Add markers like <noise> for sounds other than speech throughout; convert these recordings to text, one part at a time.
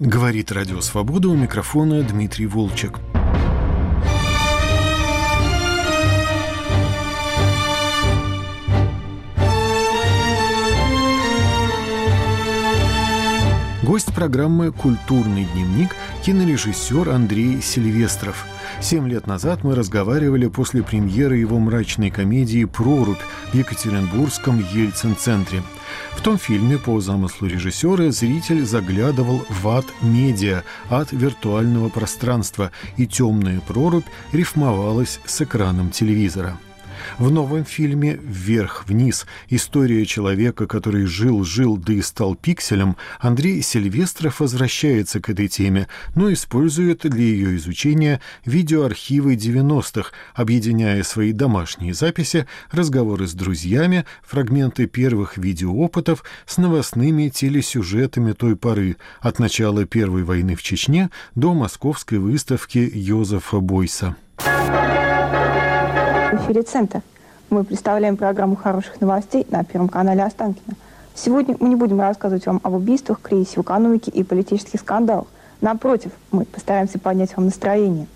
Говорит Радио Свобода у микрофона Дмитрий Волчек. Гость программы «Культурный дневник» – кинорежиссер Андрей Сильвестров. Семь лет назад мы разговаривали после премьеры его мрачной комедии «Прорубь» в Екатеринбургском Ельцин-центре. В том фильме по замыслу режиссера зритель заглядывал в ад медиа, ад виртуального пространства, и темная прорубь рифмовалась с экраном телевизора. В новом фильме «Вверх-вниз. История человека, который жил-жил, да и стал пикселем» Андрей Сильвестров возвращается к этой теме, но использует для ее изучения видеоархивы 90-х, объединяя свои домашние записи, разговоры с друзьями, фрагменты первых видеоопытов с новостными телесюжетами той поры, от начала Первой войны в Чечне до московской выставки Йозефа Бойса. В эфире «Центр». Мы представляем программу хороших новостей на Первом канале Останкина. Сегодня мы не будем рассказывать вам об убийствах, кризисе в экономике и политических скандалах. Напротив, мы постараемся поднять вам настроение.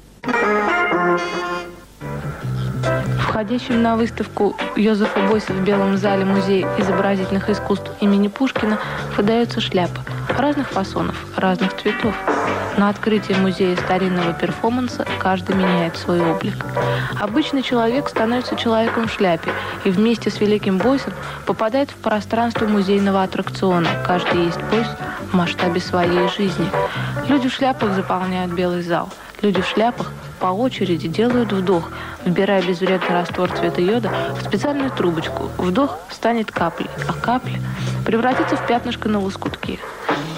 Входящим на выставку Йозефа Бойса в Белом зале Музея изобразительных искусств имени Пушкина выдаются шляпы разных фасонов, разных цветов. На открытии музея старинного перформанса каждый меняет свой облик. Обычный человек становится человеком в шляпе и вместе с Великим Бойсом попадает в пространство музейного аттракциона. Каждый есть Бойс в масштабе своей жизни. Люди в шляпах заполняют белый зал. Люди в шляпах по очереди делают вдох, вбирая безвредный раствор цвета йода в специальную трубочку. Вдох станет каплей, а капля превратится в пятнышко на лоскутке.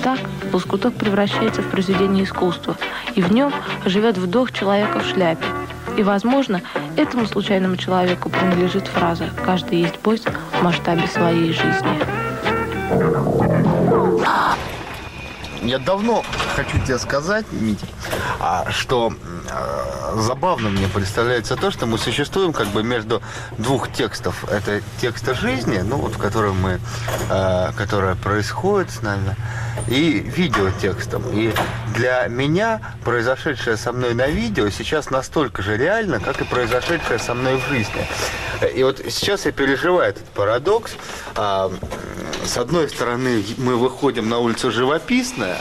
Так лоскуток превращается в произведение искусства, и в нем живет вдох человека в шляпе. И, возможно, этому случайному человеку принадлежит фраза «Каждый есть бойс в масштабе своей жизни». Я давно хочу тебе сказать, Митя, что а, забавно мне представляется то, что мы существуем как бы между двух текстов. Это текста жизни, ну вот в котором мы, а, которая происходит с нами, и видеотекстом. И для меня произошедшее со мной на видео сейчас настолько же реально, как и произошедшее со мной в жизни. И вот сейчас я переживаю этот парадокс. С одной стороны, мы выходим на улицу живописная,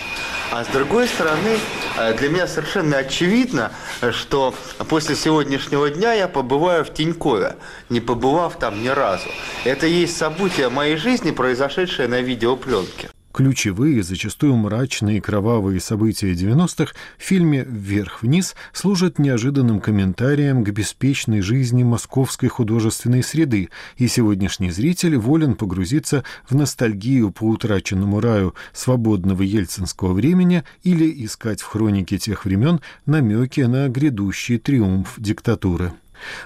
а с другой стороны, э, для меня совершенно очевидно, что после сегодняшнего дня я побываю в Тинькове, не побывав там ни разу. Это есть событие моей жизни, произошедшее на видеопленке. Ключевые, зачастую мрачные и кровавые события 90-х в фильме «Вверх-вниз» служат неожиданным комментарием к беспечной жизни московской художественной среды, и сегодняшний зритель волен погрузиться в ностальгию по утраченному раю свободного ельцинского времени или искать в хронике тех времен намеки на грядущий триумф диктатуры.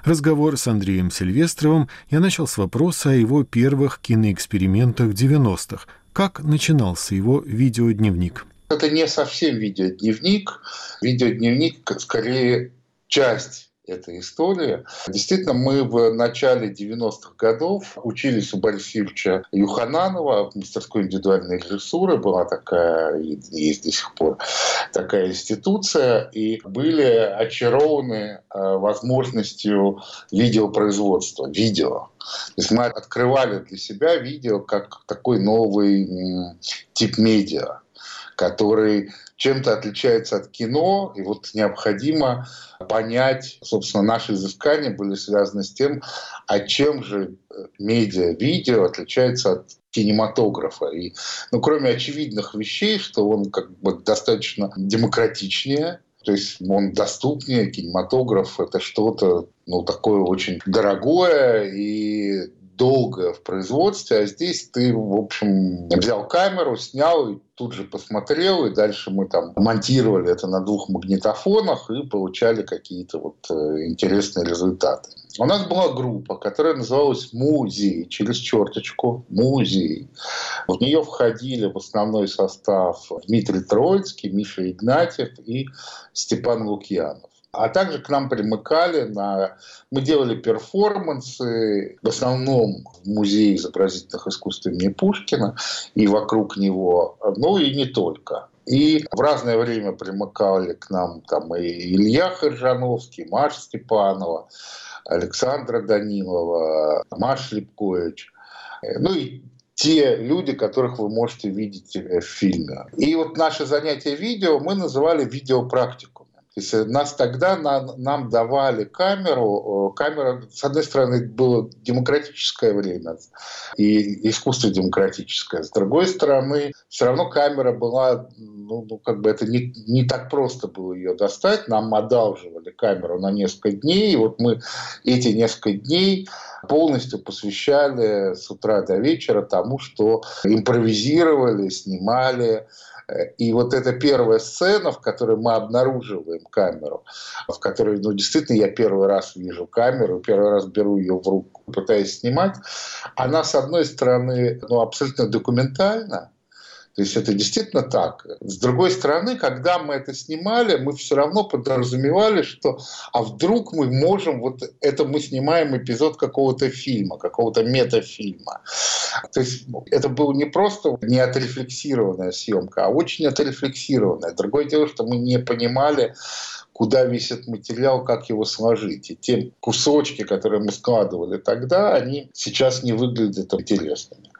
Разговор с Андреем Сильвестровым я начал с вопроса о его первых киноэкспериментах 90-х, как начинался его видеодневник? Это не совсем видеодневник. Видеодневник скорее часть этой истории. Действительно, мы в начале 90-х годов учились у Бориса Юрьевича Юхананова в мастерской индивидуальной режиссуры. Была такая, есть до сих пор, такая институция. И были очарованы э, возможностью видеопроизводства, видео. То есть мы открывали для себя видео как такой новый тип медиа, который чем-то отличается от кино, и вот необходимо понять, собственно, наши изыскания были связаны с тем, а чем же э, медиа, видео отличается от кинематографа. И, ну, кроме очевидных вещей, что он как бы достаточно демократичнее, то есть он доступнее, кинематограф — это что-то ну, такое очень дорогое и долгое в производстве, а здесь ты, в общем, взял камеру, снял и тут же посмотрел, и дальше мы там монтировали это на двух магнитофонах и получали какие-то вот э, интересные результаты. У нас была группа, которая называлась «Музей», через черточку «Музей». В нее входили в основной состав Дмитрий Троицкий, Миша Игнатьев и Степан Лукьянов. А также к нам примыкали на... Мы делали перформансы, в основном в Музее изобразительных искусств имени Пушкина и вокруг него, ну и не только. И в разное время примыкали к нам там и Илья Хержановский, Маша Степанова, Александра Данилова, Маша Лепкович. Ну и те люди, которых вы можете видеть в фильме. И вот наше занятие видео мы называли видеопрактику. То есть нас тогда на, нам давали камеру. Камера, с одной стороны, было демократическое время и искусство демократическое. С другой стороны, все равно камера была, ну, ну как бы это не, не так просто было ее достать. Нам одалживали камеру на несколько дней. И вот мы эти несколько дней полностью посвящали с утра до вечера тому, что импровизировали, снимали, и вот эта первая сцена, в которой мы обнаруживаем камеру, в которой, ну, действительно, я первый раз вижу камеру, первый раз беру ее в руку, пытаюсь снимать, она, с одной стороны, ну, абсолютно документальна, то есть это действительно так. С другой стороны, когда мы это снимали, мы все равно подразумевали, что а вдруг мы можем, вот это мы снимаем эпизод какого-то фильма, какого-то метафильма. То есть это была не просто не отрефлексированная съемка, а очень отрефлексированная. Другое дело, что мы не понимали, куда висит материал, как его сложить. И те кусочки, которые мы складывали тогда, они сейчас не выглядят интересными.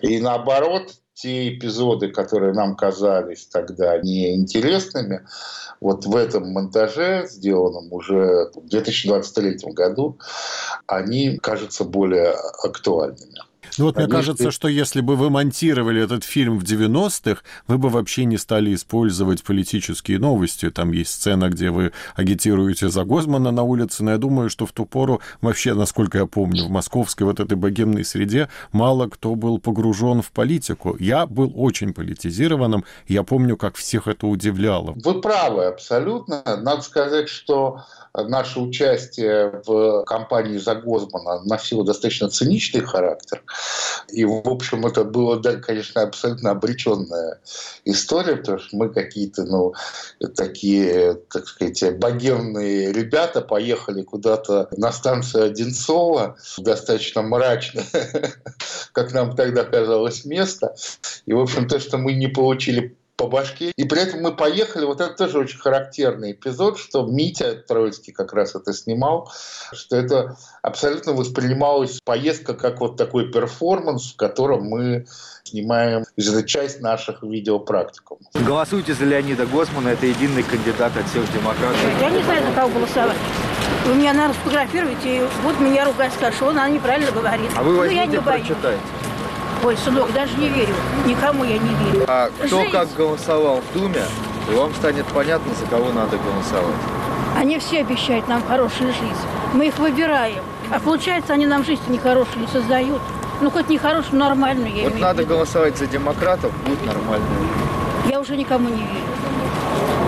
И наоборот, те эпизоды, которые нам казались тогда неинтересными, вот в этом монтаже, сделанном уже в 2023 году, они кажутся более актуальными. Ну вот Они... мне кажется, что если бы вы монтировали этот фильм в 90-х, вы бы вообще не стали использовать политические новости. Там есть сцена, где вы агитируете за Гозмана на улице, но я думаю, что в ту пору вообще, насколько я помню, в московской вот этой богемной среде мало кто был погружен в политику. Я был очень политизированным, я помню, как всех это удивляло. Вы правы абсолютно. Надо сказать, что наше участие в кампании за Гозмана носило достаточно циничный характер. И, в общем, это было, да, конечно, абсолютно обреченная история, потому что мы какие-то, ну, такие, так сказать, богемные ребята поехали куда-то на станцию Одинцова, достаточно мрачно, <laughs> как нам тогда казалось, место. И, в общем, то, что мы не получили по башке. И при этом мы поехали, вот это тоже очень характерный эпизод, что Митя Троицкий как раз это снимал, что это абсолютно воспринималось поездка как вот такой перформанс, в котором мы снимаем, часть наших видеопрактикумов. Голосуйте за Леонида Госмана, это единый кандидат от всех демократов. Я не знаю, за кого голосовать. Вы меня, наверное, сфотографируете и будут меня ругать, скажут, что он она неправильно говорит. А вы возьмите, ну, я не прочитайте. Ой, сынок, даже не верю. Никому я не верю. А кто Жизнь. как голосовал в Думе, и вам станет понятно, за кого надо голосовать. Они все обещают нам хорошую жизнь. Мы их выбираем. А получается, они нам жизнь нехорошую не создают. Ну, хоть не хорошую, нормальную, я Вот надо голосовать за демократов, будет нормально. Я уже никому не верю.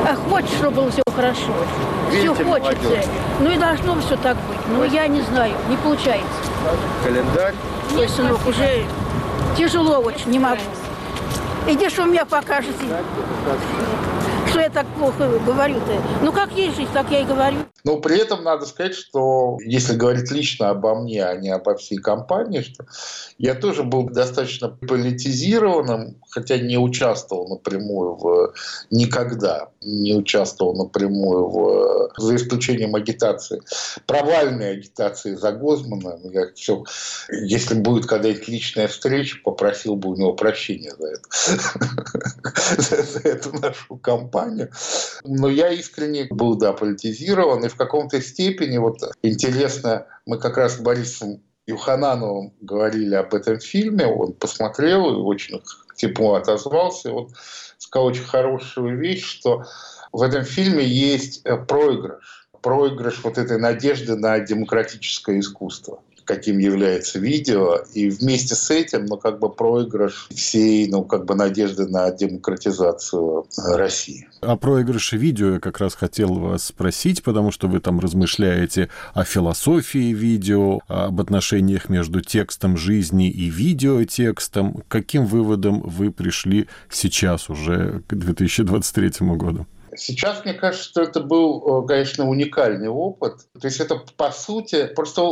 А хочешь, чтобы было все хорошо. Видите, все хочется. Молодежь. Ну и должно все так быть. Но ну, я не знаю, не получается. Календарь? Нет, сынок, уже Тяжело очень, не могу. Иди, что меня покажете. Что я так плохо говорю-то? Ну, как есть жизнь, так я и говорю. Но при этом надо сказать, что если говорить лично обо мне, а не обо всей компании, что я тоже был достаточно политизированным, хотя не участвовал напрямую в никогда не участвовал напрямую в за исключением агитации провальной агитации за Гозмана. Я все, если будет когда-нибудь личная встреча, попросил бы у него прощения за это, <laughs> за эту нашу кампанию. Но я искренне был да политизирован и в каком-то степени, вот интересно, мы как раз с Борисом Юханановым говорили об этом фильме, он посмотрел и очень тепло отозвался. Он сказал очень хорошую вещь, что в этом фильме есть э, проигрыш. Проигрыш вот этой надежды на демократическое искусство каким является видео, и вместе с этим, ну, как бы проигрыш всей, ну, как бы надежды на демократизацию э, России. О проигрыше видео я как раз хотел вас спросить, потому что вы там размышляете о философии видео, об отношениях между текстом жизни и видеотекстом. К каким выводам вы пришли сейчас уже к 2023 году? Сейчас мне кажется, что это был, э, конечно, уникальный опыт. То есть это, по сути, просто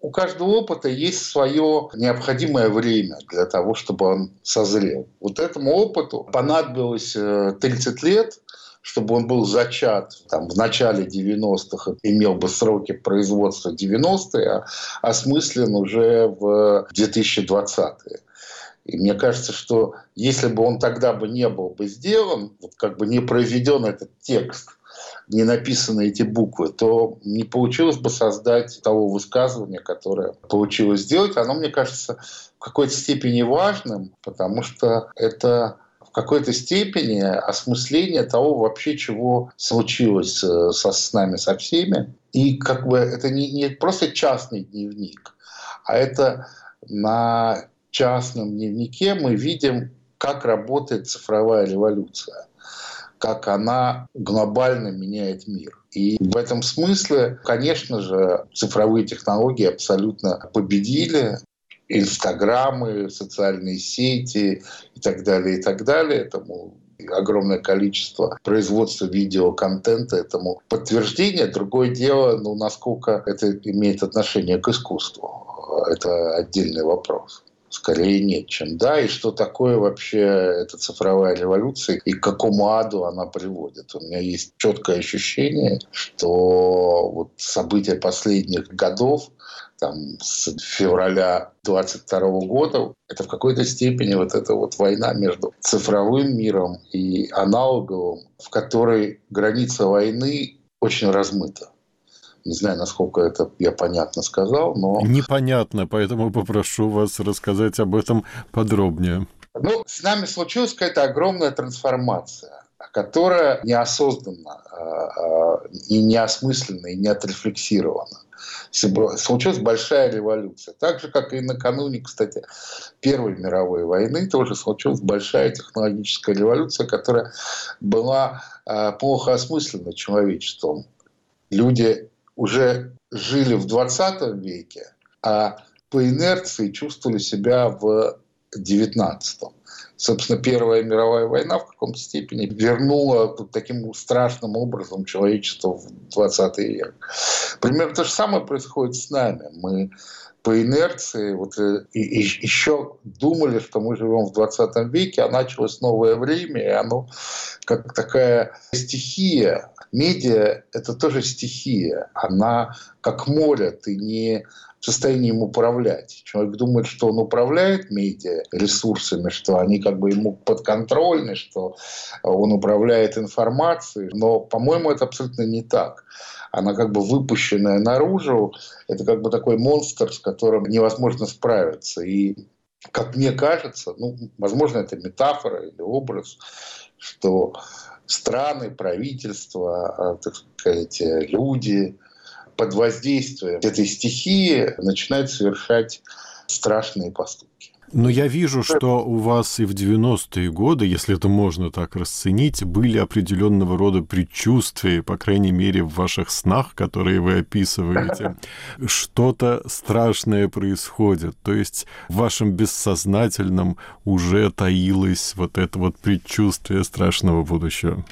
у каждого опыта есть свое необходимое время для того, чтобы он созрел. Вот этому опыту понадобилось 30 лет, чтобы он был зачат там, в начале 90-х, имел бы сроки производства 90-е, а осмыслен уже в 2020-е. И мне кажется, что если бы он тогда бы не был бы сделан, вот как бы не произведен этот текст, не написаны эти буквы, то не получилось бы создать того высказывания, которое получилось сделать. Оно, мне кажется, в какой-то степени важным, потому что это в какой-то степени осмысление того вообще, чего случилось э, со, с нами, со всеми. И как бы это не, не просто частный дневник, а это на частном дневнике мы видим, как работает цифровая революция, как она глобально меняет мир. И в этом смысле, конечно же, цифровые технологии абсолютно победили. Инстаграмы, социальные сети и так далее, и так далее. Этому огромное количество производства видеоконтента этому подтверждение. Другое дело, ну, насколько это имеет отношение к искусству. Это отдельный вопрос скорее нет, чем да. И что такое вообще эта цифровая революция и к какому аду она приводит. У меня есть четкое ощущение, что вот события последних годов, там, с февраля 22 года, это в какой-то степени вот эта вот война между цифровым миром и аналоговым, в которой граница войны очень размыта. Не знаю, насколько это я понятно сказал, но... Непонятно, поэтому попрошу вас рассказать об этом подробнее. Ну, с нами случилась какая-то огромная трансформация, которая неосознанно а, а, и неосмысленно, и не отрефлексирована. Случилась большая революция. Так же, как и накануне, кстати, Первой мировой войны, тоже случилась большая технологическая революция, которая была а, плохо осмыслена человечеством. Люди уже жили в 20 веке, а по инерции чувствовали себя в 19 Собственно, Первая мировая война в каком-то степени вернула таким страшным образом человечество в 20 век. Примерно то же самое происходит с нами. Мы по инерции вот, э, и, и еще думали, что мы живем в 20 веке, а началось новое время, и оно как такая стихия. Медиа – это тоже стихия. Она как море, ты не в состоянии им управлять. Человек думает, что он управляет медиа ресурсами, что они как бы ему подконтрольны, что он управляет информацией. Но, по-моему, это абсолютно не так она как бы выпущенная наружу, это как бы такой монстр, с которым невозможно справиться. И, как мне кажется, ну, возможно, это метафора или образ, что страны, правительства, а, так сказать, люди под воздействием этой стихии начинают совершать страшные поступки. Но я вижу, что у вас и в 90-е годы, если это можно так расценить, были определенного рода предчувствия, по крайней мере, в ваших снах, которые вы описываете. <laughs> Что-то страшное происходит. То есть в вашем бессознательном уже таилось вот это вот предчувствие страшного будущего.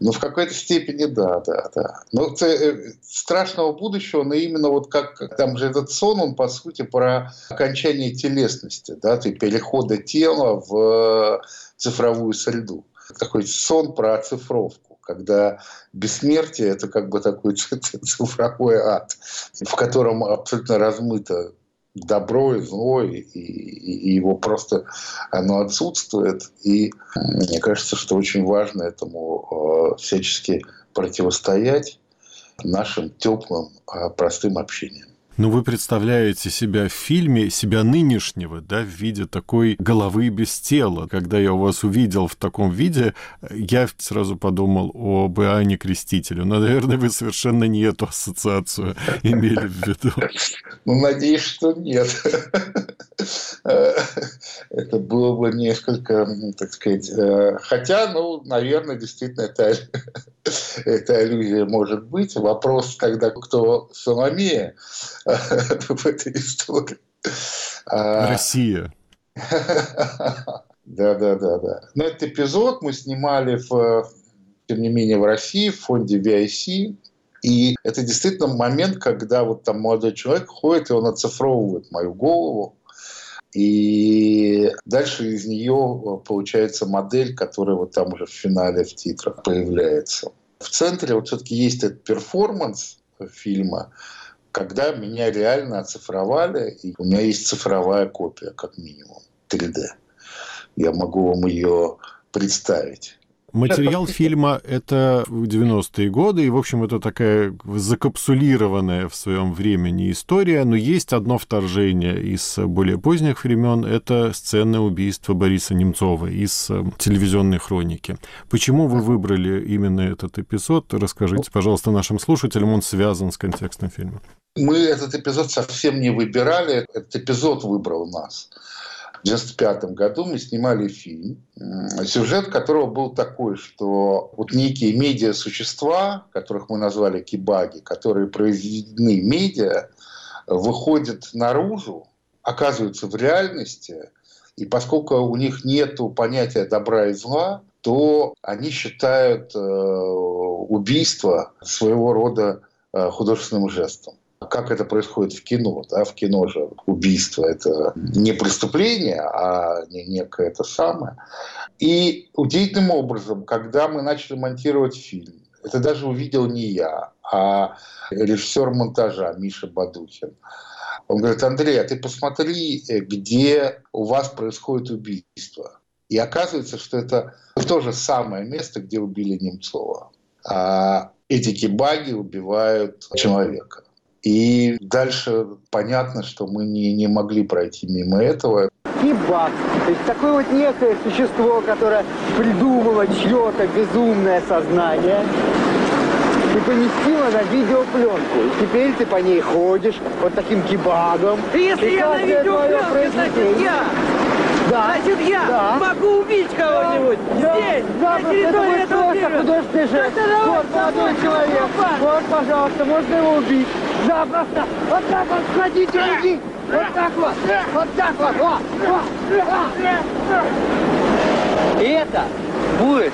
Ну, в какой-то степени да, да, да. Но э, страшного будущего, но именно вот как там же этот сон, он по сути про окончание телесности, да, ты перехода тела в цифровую среду. Такой сон про оцифровку когда бессмертие – это как бы такой <laughs> цифровой ад, в котором абсолютно размыто добро и зло, и, и, и его просто оно отсутствует. И мне кажется, что очень важно этому э, всячески противостоять нашим теплым, э, простым общением. Но вы представляете себя в фильме, себя нынешнего, да, в виде такой головы без тела. Когда я вас увидел в таком виде, я сразу подумал об Иоанне Крестителю. Но, наверное, вы совершенно не эту ассоциацию <laughs> имели в виду. Ну, надеюсь, что нет. Это было бы несколько, так сказать... Э, хотя, ну, наверное, действительно, это, эта аллюзия может быть. Вопрос тогда, кто Соломея, <laughs> в этой истории. А, Россия. <laughs> Да, да, да, да. Но этот эпизод мы снимали в, тем не менее, в России, в фонде VIC. И это действительно момент, когда вот там молодой человек ходит, и он оцифровывает мою голову, и дальше из нее получается модель, которая вот там уже в финале в титрах появляется. В центре вот все-таки есть этот перформанс фильма, когда меня реально оцифровали, и у меня есть цифровая копия, как минимум, 3D. Я могу вам ее представить. Материал <laughs> фильма — это 90-е годы, и, в общем, это такая закапсулированная в своем времени история, но есть одно вторжение из более поздних времен — это сцена убийства Бориса Немцова из э, телевизионной хроники. Почему вы выбрали именно этот эпизод? Расскажите, пожалуйста, нашим слушателям, он связан с контекстом фильма. Мы этот эпизод совсем не выбирали, этот эпизод выбрал нас. В 1995 году мы снимали фильм, сюжет которого был такой, что вот некие медиа-существа, которых мы назвали кибаги, которые произведены медиа, выходят наружу, оказываются в реальности, и поскольку у них нет понятия добра и зла, то они считают э, убийство своего рода э, художественным жестом как это происходит в кино. Да? В кино же убийство – это не преступление, а не некое это самое. И удивительным образом, когда мы начали монтировать фильм, это даже увидел не я, а режиссер монтажа Миша Бадухин. Он говорит, Андрей, а ты посмотри, где у вас происходит убийство. И оказывается, что это то же самое место, где убили Немцова. А эти кибаги убивают человека. И дальше понятно, что мы не, не могли пройти мимо этого. Кибак. То есть такое вот некое существо, которое придумало чье-то безумное сознание и поместила на видеопленку. И теперь ты по ней ходишь вот таким кибагом. Если и я на видеопленке, значит я! Да. Значит, я да. могу убить кого-нибудь да. здесь, да, на территории этого мира. художественный жест. Вот, молодой человек. Вот, пожалуйста, можно его убить. Запросто. Вот так вот, сходите, уйди. Вот так вот. Вот так вот. О, о, о.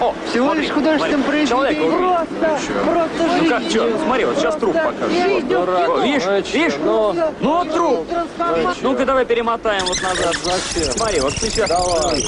О, всего смотри, лишь художественным произведением. Просто, просто жизнь. Ну как, что, смотри, вот сейчас труп покажу. Дурак. Видишь, видишь? Ну, ну труп. Ну-ка давай перемотаем вот назад. Зачем? Смотри, вот сейчас. Давай.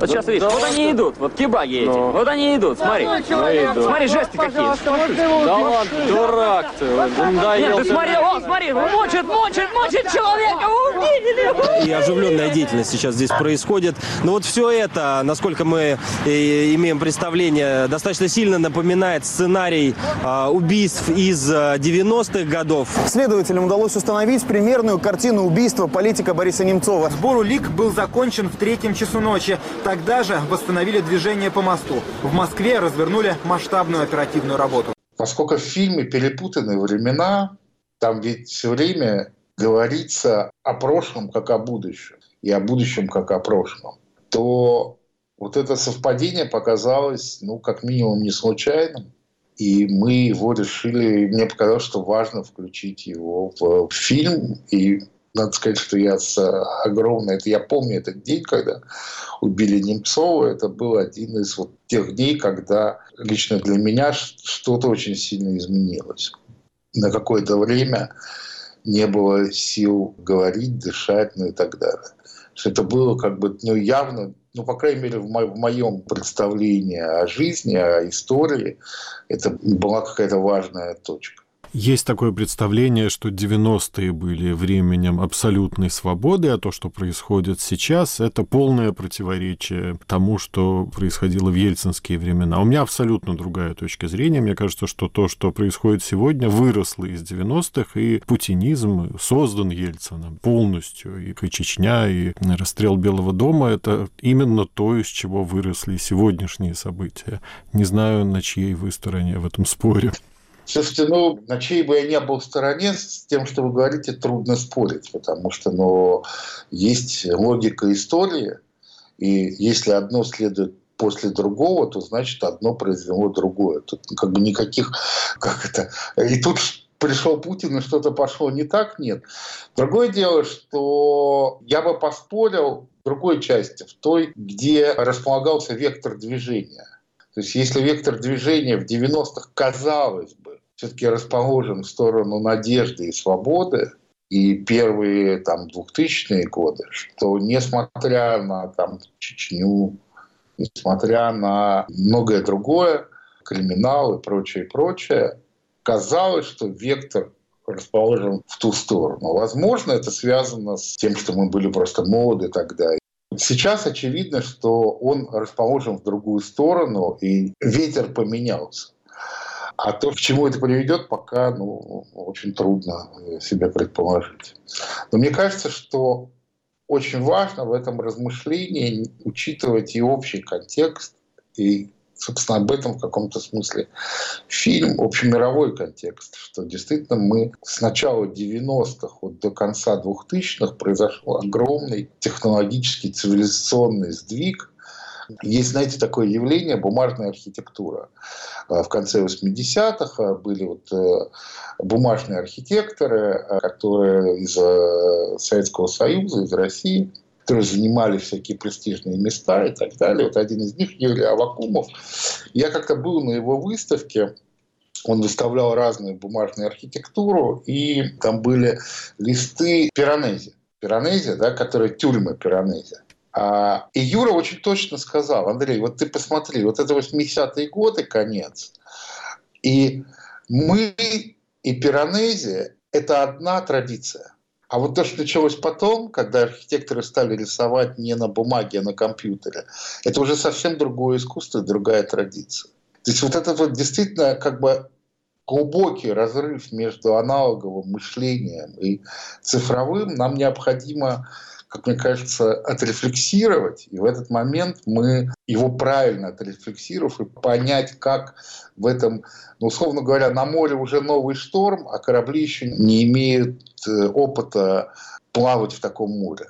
Вот сейчас видишь, вот они идут, вот кибаги эти. Ну. Вот они идут, смотри. Смотри, жесты какие. Да ладно, дурак ты. Нет, ты смотри, вот, смотри, мочит, мочит, мочит человека, убили. И оживленная деятельность сейчас здесь происходит. Но вот все это, насколько мы э, имеем представление, достаточно сильно напоминает сценарий а, убийств из 90-х а, годов. Следователям удалось установить примерную картину убийства политика Бориса Немцова. Сбор улик был закончен в третьем часу ночи. Тогда же восстановили движение по мосту. В Москве развернули масштабную оперативную работу. Поскольку в фильме перепутаны времена, там ведь все время говорится о прошлом как о будущем и о будущем как о прошлом, то вот это совпадение показалось, ну, как минимум, не случайным. И мы его решили, мне показалось, что важно включить его в фильм. И надо сказать, что я с огромной... Это я помню этот день, когда убили Немцова. Это был один из вот тех дней, когда лично для меня что-то очень сильно изменилось. На какое-то время не было сил говорить, дышать, ну и так далее. Это было как бы, ну, явно, ну, по крайней мере, в, мо- в моем представлении о жизни, о истории, это была какая-то важная точка. Есть такое представление, что 90-е были временем абсолютной свободы, а то, что происходит сейчас, это полное противоречие тому, что происходило в ельцинские времена. У меня абсолютно другая точка зрения. Мне кажется, что то, что происходит сегодня, выросло из 90-х, и путинизм создан Ельцином полностью. И Чечня, и расстрел Белого дома — это именно то, из чего выросли сегодняшние события. Не знаю, на чьей вы стороне в этом споре. Слушайте, ну, на чьей бы я не был в стороне, с тем, что вы говорите, трудно спорить, потому что ну, есть логика истории, и если одно следует после другого, то значит одно произвело другое. Тут как бы никаких, как это, и тут пришел Путин, и что-то пошло не так, нет. Другое дело, что я бы поспорил в другой части, в той, где располагался вектор движения. То есть если вектор движения в 90-х, казалось бы, все-таки расположен в сторону надежды и свободы, и первые там 2000-е годы, что несмотря на там Чечню, несмотря на многое другое, криминал и прочее, прочее, казалось, что вектор расположен в ту сторону. Возможно, это связано с тем, что мы были просто молоды тогда. Сейчас очевидно, что он расположен в другую сторону, и ветер поменялся. А то, к чему это приведет, пока ну, очень трудно себе предположить. Но мне кажется, что очень важно в этом размышлении учитывать и общий контекст, и собственно, об этом в каком-то смысле фильм, общемировой контекст, что действительно мы с начала 90-х вот до конца 2000-х произошел огромный технологический цивилизационный сдвиг, есть, знаете, такое явление бумажная архитектура. А, в конце 80-х а, были вот э, бумажные архитекторы, а, которые из э, Советского Союза, из России – которые занимали всякие престижные места и так далее. Вот один из них, Юрий Авакумов. Я как-то был на его выставке, он выставлял разную бумажную архитектуру, и там были листы Пиранези. Пиранези, да, которые тюрьмы Пиранези. А, и Юра очень точно сказал, Андрей, вот ты посмотри, вот это 80-е годы, конец. И мы и Пиранези – это одна традиция. А вот то, что началось потом, когда архитекторы стали рисовать не на бумаге, а на компьютере, это уже совсем другое искусство, другая традиция. То есть вот это вот действительно как бы глубокий разрыв между аналоговым мышлением и цифровым нам необходимо как мне кажется, отрефлексировать. И в этот момент мы его правильно отрефлексировав и понять, как в этом, ну, условно говоря, на море уже новый шторм, а корабли еще не имеют э, опыта плавать в таком море.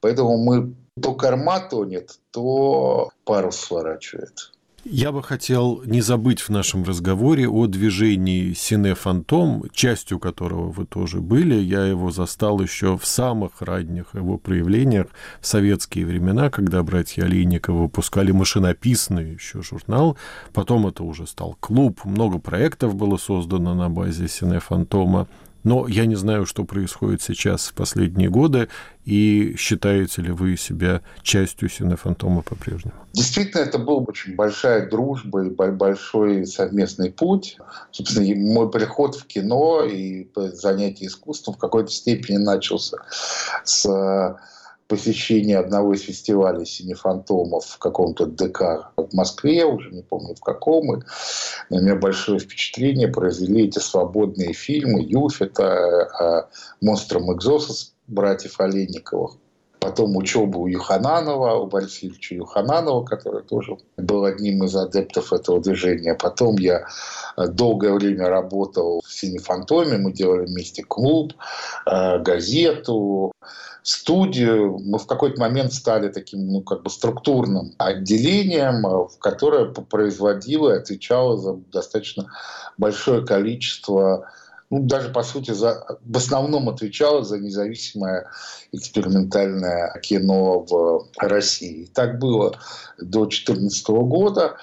Поэтому мы то корма тонет, то парус сворачивает. Я бы хотел не забыть в нашем разговоре о движении Сине Фантом, частью которого вы тоже были. Я его застал еще в самых ранних его проявлениях в советские времена, когда братья Олейниковы выпускали машинописный еще журнал. Потом это уже стал клуб. Много проектов было создано на базе Сине Фантома. Но я не знаю, что происходит сейчас в последние годы, и считаете ли вы себя частью Синефантома по-прежнему? Действительно, это была очень большая дружба и большой совместный путь. Собственно, мой приход в кино и занятие искусством в какой-то степени начался с посещение одного из фестивалей синефантомов в каком-то ДК в Москве, уже не помню в каком, и на меня большое впечатление произвели эти свободные фильмы Юфета, «Монстром Экзосос» братьев Олейниковых. Потом учеба у Юхананова, у Бориса Ильича Юхананова, который тоже был одним из адептов этого движения. Потом я долгое время работал в «Синефантоме», мы делали вместе клуб, э, газету, студию мы в какой-то момент стали таким, ну, как бы структурным отделением, э, которое производило и отвечало за достаточно большое количество ну, даже, по сути, за, в основном отвечало за независимое экспериментальное кино в России. И так было до 2014 года.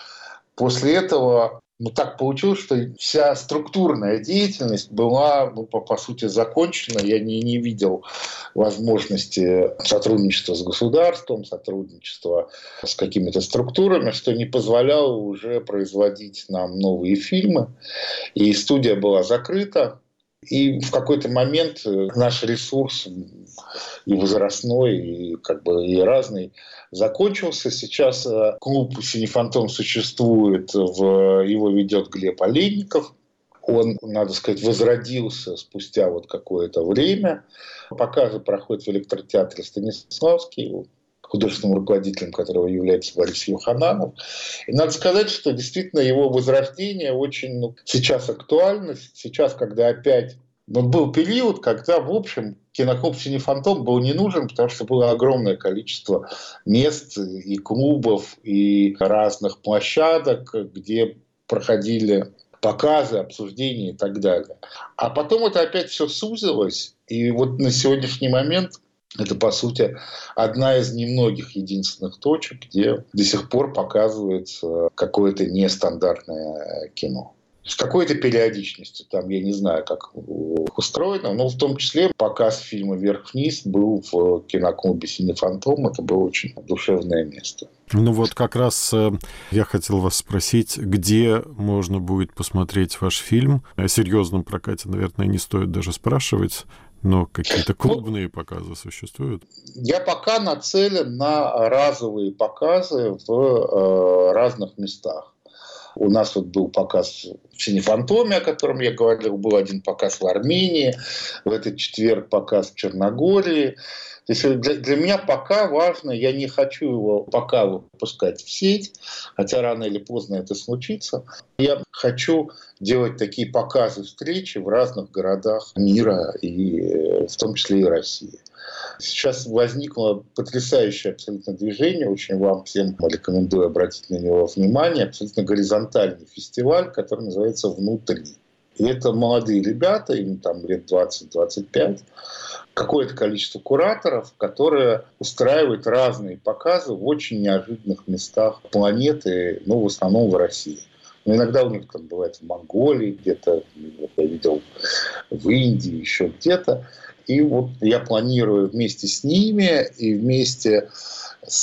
После этого ну, так получилось, что вся структурная деятельность была, ну, по, по сути, закончена. Я не, не видел возможности сотрудничества с государством, сотрудничества с какими-то структурами, что не позволяло уже производить нам новые фильмы. И студия была закрыта. И в какой-то момент э, наш ресурс и возрастной, и как бы и разный закончился. Сейчас э, клуб «Синий фантом» существует, в, его ведет Глеб Олейников. Он, надо сказать, возродился спустя вот какое-то время. Показы проходят в электротеатре Станиславский, художественным руководителем которого является Борис Юхананов. И надо сказать, что действительно его возрождение очень ну, сейчас актуально. Сейчас, когда опять вот был период, когда, в общем, киноклуб «Синий фантом» был не нужен, потому что было огромное количество мест и клубов, и разных площадок, где проходили показы, обсуждения и так далее. А потом это опять все сузилось, и вот на сегодняшний момент это, по сути, одна из немногих единственных точек, где до сих пор показывается какое-то нестандартное кино. с какой-то периодичностью, там, я не знаю, как устроено, но в том числе показ фильма «Вверх-вниз» был в киноклубе «Синий фантом», это было очень душевное место. Ну вот как раз э, я хотел вас спросить, где можно будет посмотреть ваш фильм? О серьезном прокате, наверное, не стоит даже спрашивать, но какие-то клубные показы существуют? Я пока нацелен на разовые показы в э, разных местах. У нас вот был показ в Синефантоме, о котором я говорил, был один показ в Армении, в этот четверг показ в Черногории. То есть для, для меня пока важно, я не хочу его пока выпускать в сеть, хотя рано или поздно это случится. Я хочу делать такие показы встречи в разных городах мира, и э, в том числе и России. Сейчас возникло потрясающее абсолютно движение, очень вам всем рекомендую обратить на него внимание, абсолютно горизонтальный фестиваль, который называется «Внутри». И это молодые ребята, им там лет 20-25, какое-то количество кураторов, которые устраивают разные показы в очень неожиданных местах планеты, ну, в основном в России. Но иногда у них там бывает в Монголии, где-то, я видел в Индии, еще где-то. И вот я планирую вместе с ними и вместе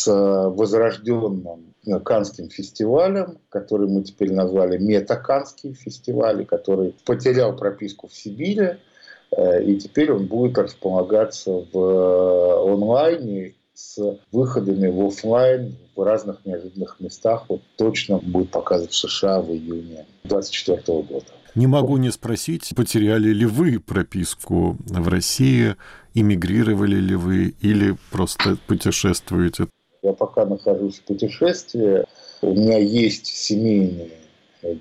возрожденным Канским фестивалем, который мы теперь назвали Метаканский фестиваль, который потерял прописку в Сибири, э, и теперь он будет располагаться в э, онлайне с выходами в офлайн в разных неожиданных местах. Вот точно будет показывать в США в июне 2024 года. Не могу не спросить, потеряли ли вы прописку в России, эмигрировали ли вы или просто путешествуете? Я пока нахожусь в путешествии. У меня есть семейные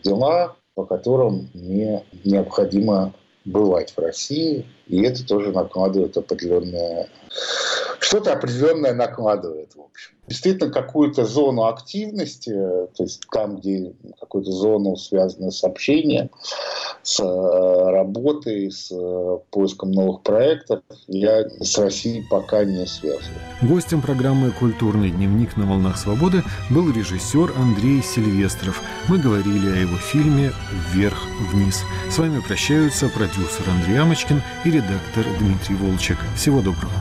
дела, по которым мне необходимо бывать в России. И это тоже накладывает определенное... Что-то определенное накладывает, в общем действительно какую-то зону активности, то есть там, где какую-то зону, связанную с общением, с э, работой, с э, поиском новых проектов, я с Россией пока не связываю. Гостем программы «Культурный дневник на волнах свободы» был режиссер Андрей Сильвестров. Мы говорили о его фильме «Вверх-вниз». С вами прощаются продюсер Андрей Амочкин и редактор Дмитрий Волчек. Всего доброго.